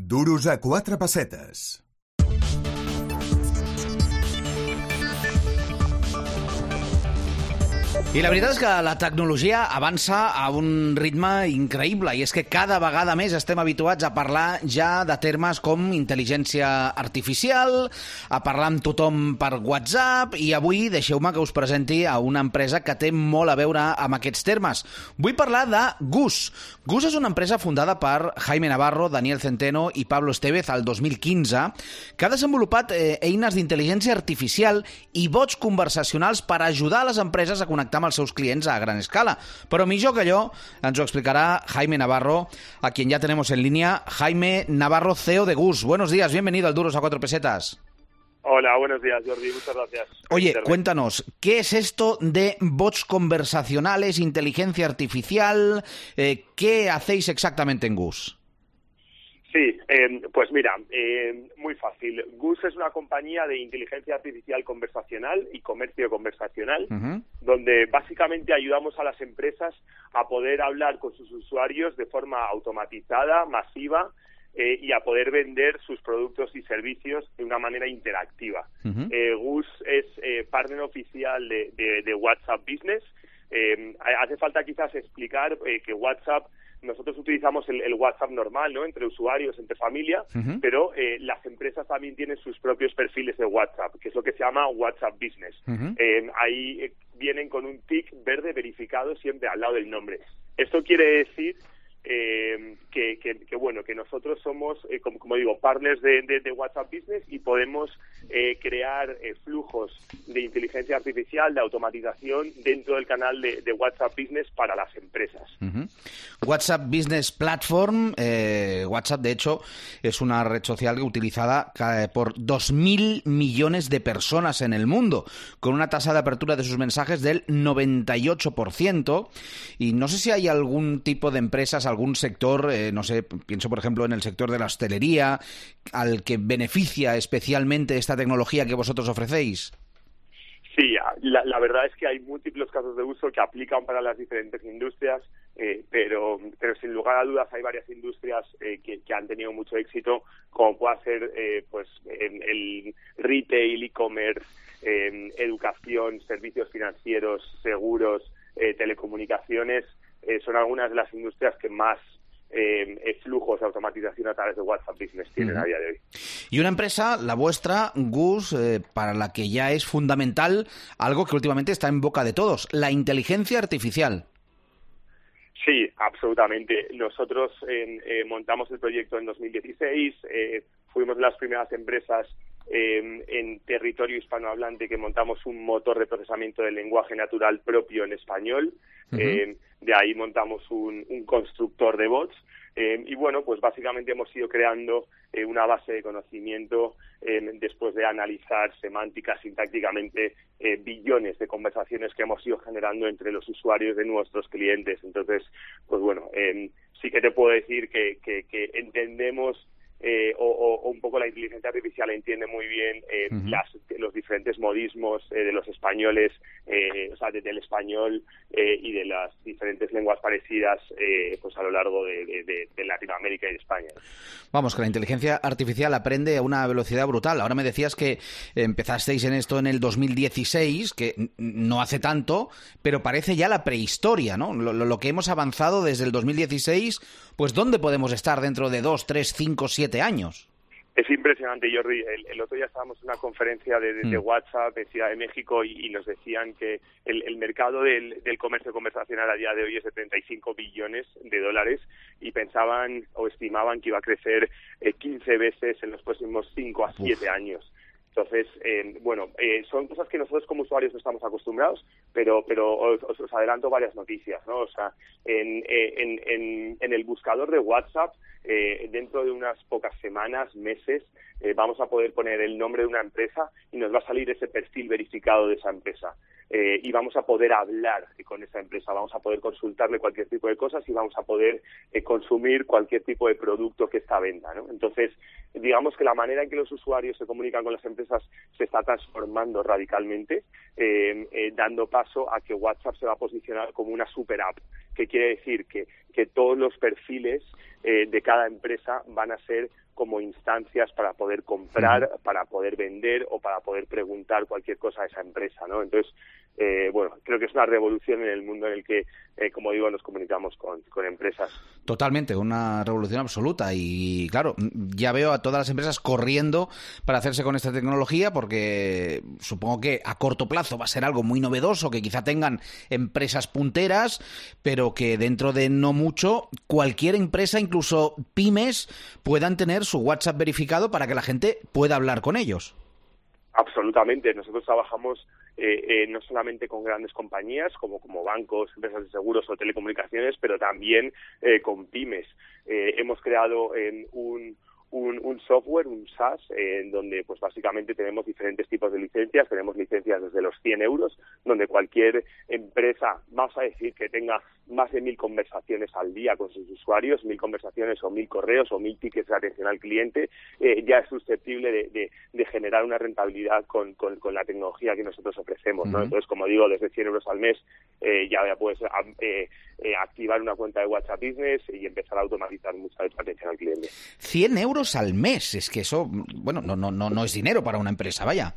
Duros a quatre pessetes. I la veritat és que la tecnologia avança a un ritme increïble i és que cada vegada més estem habituats a parlar ja de termes com intel·ligència artificial, a parlar amb tothom per WhatsApp i avui deixeu-me que us presenti a una empresa que té molt a veure amb aquests termes. Vull parlar de Gus. Gus és una empresa fundada per Jaime Navarro, Daniel Centeno i Pablo Estevez al 2015 que ha desenvolupat eh, eines d'intel·ligència artificial i bots conversacionals per ajudar a les empreses a connectar amb els seus clients a gran escala. Però millor que allò ens ho explicará Jaime Navarro, a quien ya tenemos en línea. Jaime Navarro, CEO de GUS. Buenos días, bienvenido al Duros a Cuatro Pesetas. Hola, buenos días, Jordi. Muchas gracias. Oye, Internet. cuéntanos, ¿qué es esto de bots conversacionales, inteligencia artificial? Eh, ¿Qué hacéis exactamente en GUS? Sí, eh, pues mira, eh, muy fácil. Gus es una compañía de inteligencia artificial conversacional y comercio conversacional, donde básicamente ayudamos a las empresas a poder hablar con sus usuarios de forma automatizada, masiva, eh, y a poder vender sus productos y servicios de una manera interactiva. Ujú. Eh, Gus es eh, partner oficial de, de- de WhatsApp Business. Eh, hace falta quizás explicar eh, que WhatsApp, nosotros utilizamos el, el WhatsApp normal, ¿no? Entre usuarios, entre familia, pero eh, las empresas también tienen sus propios perfiles de WhatsApp, que es lo que se llama WhatsApp Business. Eh, ahí eh, vienen con un tick verde verificado siempre al lado del nombre. Esto quiere decir eh, que, que- que, bueno que nosotros somos eh, como, como digo partners de, de- de WhatsApp Business y podemos eh, crear eh, flujos de inteligencia artificial de automatización dentro del canal de, de WhatsApp Business para las empresas Ujú. WhatsApp Business Platform, eh, WhatsApp de hecho es una red social utilizada ca- por 2.000 millones de personas en el mundo, con una tasa de apertura de sus mensajes del 98%. Y no sé si hay algún tipo de empresas, algún sector, eh, no sé, pienso por ejemplo en el sector de la hostelería, al que beneficia especialmente esta tecnología que vosotros ofrecéis. Sí, la, la verdad es que hay múltiples casos de uso que aplican para las diferentes industrias, eh, pero, pero sin lugar a dudas hay varias industrias eh, que, han tenido mucho éxito, como puede ser eh, pues en el retail, e-commerce, educación, servicios financieros, seguros, eh, telecomunicaciones, eh, son algunas de las industrias que más eh, eh, flujos de automatización a través de WhatsApp Business tienen Ujú. a día de hoy. Y una empresa, la vuestra, Gus, eh, para la que ya es fundamental algo que últimamente está en boca de todos, la inteligencia artificial. Sí, absolutamente. Nosotros eh, montamos el proyecto en 2016, eh, fuimos las primeras empresas eh, en territorio hispanohablante que montamos un motor de procesamiento del lenguaje natural propio en español. Eh, de ahí montamos un, un constructor de bots. Eh, y bueno, pues básicamente hemos ido creando eh, una base de conocimiento eh, después de analizar semántica, sintácticamente, eh, billones de conversaciones que hemos ido generando entre los usuarios de nuestros clientes. Entonces, pues bueno, sí que te puedo decir que, que, que entendemos eh, o, un poco la inteligencia artificial entiende muy bien eh, las, los diferentes modismos eh, de los españoles, eh, o sea, de- del español eh, y de las diferentes lenguas parecidas eh, pues a lo largo de, de- de- de Latinoamérica y de España. Vamos, que la inteligencia artificial aprende a una velocidad brutal. Ahora me decías que empezasteis en esto en el 2016, que no hace tanto, pero parece ya la prehistoria, ¿no? Lo, que hemos avanzado desde el 2016, pues ¿dónde podemos estar dentro de dos, tres, cinco, siete años? Es impresionante, Jordi. El, el otro día estábamos en una conferencia de, de- de Mm. WhatsApp de Ciudad de México y, y nos decían que el, el mercado del, del comercio conversacional a día de hoy es de 35 billones de dólares y pensaban o estimaban que iba a crecer eh, 15 veces en los próximos 5 a 7 años. Entonces, eh, bueno, eh, son cosas que nosotros como usuarios no estamos acostumbrados, pero pero os, adelanto varias noticias, ¿no? O sea, en, eh, en, en, en el buscador de WhatsApp, eh, dentro de unas pocas semanas, meses, eh, vamos a poder poner el nombre de una empresa y nos va a salir ese perfil verificado de esa empresa. Eh, y vamos a poder hablar con esa empresa, vamos a poder consultarle cualquier tipo de cosas y vamos a poder eh, consumir cualquier tipo de producto que esta venda. ¿no? Entonces, digamos que la manera en que los usuarios se comunican con las empresas se está transformando radicalmente, eh, dando paso a que WhatsApp se va a posicionar como una super app, que quiere decir que, que todos los perfiles de cada empresa van a ser como instancias para poder comprar, para poder vender o para poder preguntar cualquier cosa a esa empresa, ¿no? Entonces, eh, bueno, creo que es una revolución en el mundo en el que, eh, como digo, nos comunicamos con, empresas. Totalmente, una revolución absoluta. Y claro, ya veo a todas las empresas corriendo para hacerse con esta tecnología porque supongo que a corto plazo va a ser algo muy novedoso, que quizá tengan empresas punteras, pero que dentro de no mucho cualquier empresa, incluso pymes, puedan tener su WhatsApp verificado para que la gente pueda hablar con ellos. Absolutamente. Nosotros trabajamos eh, eh, no solamente con grandes compañías como, como bancos, empresas de seguros o telecomunicaciones, pero también eh, con pymes. hemos creado un, un, software, un SaaS, en donde pues básicamente tenemos diferentes tipos de licencias. Tenemos licencias desde los 100 euros, donde cualquier empresa, vamos a decir, que tenga más de mil conversaciones al día con sus usuarios, mil conversaciones o mil correos o mil tickets de atención al cliente, eh, ya es susceptible de, generar una rentabilidad con, la tecnología que nosotros ofrecemos. ¿no? Entonces, como digo, desde 100 euros al mes eh, ya puedes eh, activar una cuenta de WhatsApp Business y empezar a automatizar mucha de tu atención al cliente. 100 euros al mes, es que eso, bueno, no, no, no, no es dinero para una empresa, vaya.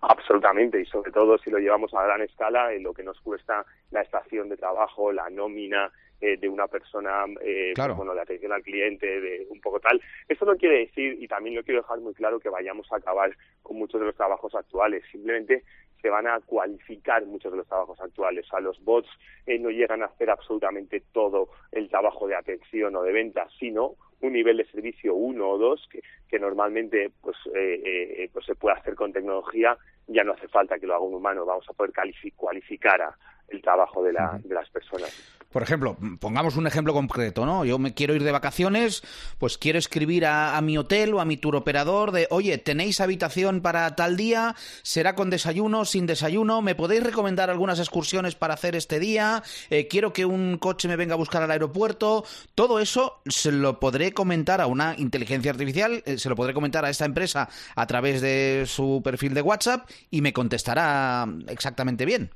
Absolutamente, y sobre todo si lo llevamos a gran escala, en lo que nos cuesta la estación de trabajo, la nómina eh, de una persona, eh, pues, bueno, la atención al cliente, de un poco tal. Esto no quiere decir, y también lo quiero dejar muy claro, que vayamos a acabar con muchos de los trabajos actuales. Simplemente se van a cualificar muchos de los trabajos actuales. O sea, los bots eh, no llegan a hacer absolutamente todo el trabajo de atención o de venta, sino un nivel de servicio uno o dos que, que normalmente pues, eh, eh, pues se puede hacer con tecnología ya no hace falta que lo haga un humano vamos a poder cualificar a, el trabajo de, la, de las personas. Por ejemplo, pongamos un ejemplo concreto, ¿no? Yo me quiero ir de vacaciones, pues quiero escribir a, mi hotel o a mi tour operador de, oye, ¿tenéis habitación para tal día? ¿Será con desayuno, sin desayuno? ¿Me podéis recomendar algunas excursiones para hacer este día? Eh, quiero que un coche me venga a buscar al aeropuerto. Todo eso se lo podré comentar a una inteligencia artificial, eh, se lo podré comentar a esta empresa a través de su perfil de WhatsApp y me contestará exactamente bien.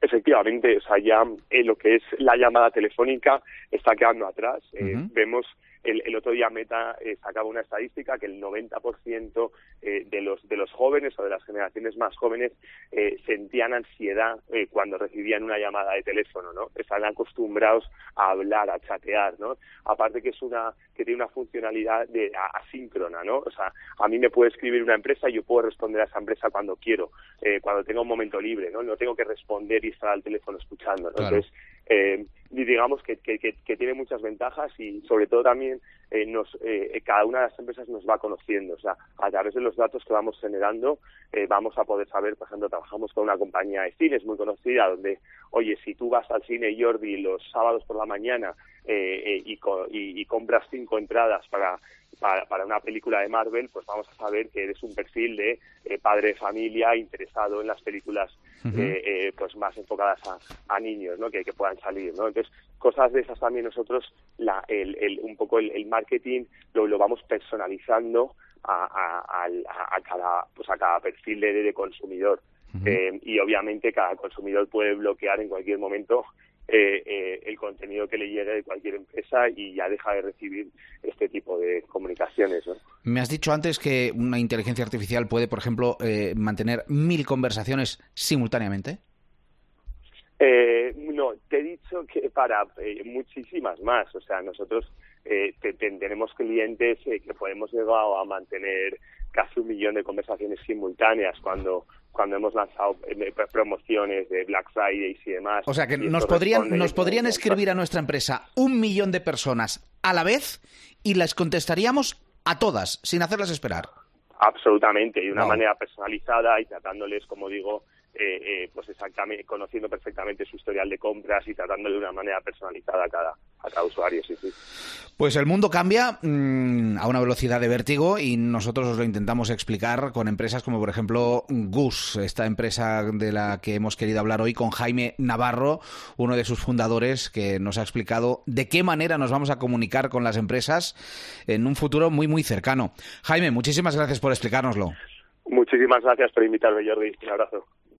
Efectivamente, o sea, ya eh, lo que es la llamada telefónica está quedando atrás. Eh, vemos el, otro día Meta eh, sacaba una estadística que el 90% eh, de los de los jóvenes o de las generaciones más jóvenes eh, sentían ansiedad eh, cuando recibían una llamada de teléfono, ¿no? Están acostumbrados a hablar, a chatear, ¿no? Aparte que es una que tiene una funcionalidad de asíncrona, ¿no? O sea, a mí me puede escribir una empresa y yo puedo responder a esa empresa cuando quiero, cuando tenga un momento libre, ¿no? No tengo que responder y estar al teléfono escuchando, ¿no? Entonces, eh, digamos que, que, que, tiene muchas ventajas y sobre todo también eh, nos, eh, cada una de las empresas nos va conociendo, o sea, a través de los datos que vamos generando eh, vamos a poder saber, por ejemplo, trabajamos con una compañía de cines muy conocida donde, oye, si tú vas al cine Jordi los sábados por la mañana eh, y, y, y compras cinco entradas para para, una película de Marvel, pues vamos a saber que eres un perfil de eh, padre de familia interesado en las películas eh, eh, pues más enfocadas a, niños, ¿no? Que, que, puedan salir, ¿no? Entonces, cosas de esas también nosotros, la, el, el, un poco el, marketing lo, lo, vamos personalizando a, a, cada, pues a cada perfil de, de consumidor. Y obviamente cada consumidor puede bloquear en cualquier momento eh, eh, el contenido que le llegue de cualquier empresa y ya deja de recibir este tipo de comunicaciones. Me has dicho antes que una inteligencia artificial puede, por ejemplo, eh, mantener mil conversaciones simultáneamente. no, te he dicho que para muchísimas más. O sea, nosotros tenemos clientes que podemos llegar a mantener casi un millón de conversaciones simultáneas cuando cuando hemos lanzado eh, promociones de Black Friday y demás. O sea que nos podrían, nos podrían escribir a nuestra empresa un millón de personas a la vez y las contestaríamos a todas, sin hacerlas esperar. Absolutamente, y de una manera personalizada y tratándoles, como digo, eh, eh, pues exactamente conociendo perfectamente su historial de compras y tratándole de una manera personalizada a cada, a cada usuario. Sí, sí. Pues el mundo cambia mm, a una velocidad de vértigo y nosotros os lo intentamos explicar con empresas como por ejemplo Gus, esta empresa de la que hemos querido hablar hoy con Jaime Navarro, uno de sus fundadores, que nos ha explicado de qué manera nos vamos a comunicar con las empresas en un futuro muy muy cercano. Jaime, muchísimas gracias por explicárnoslo. Muchísimas gracias por invitarme, Jordi. Un abrazo.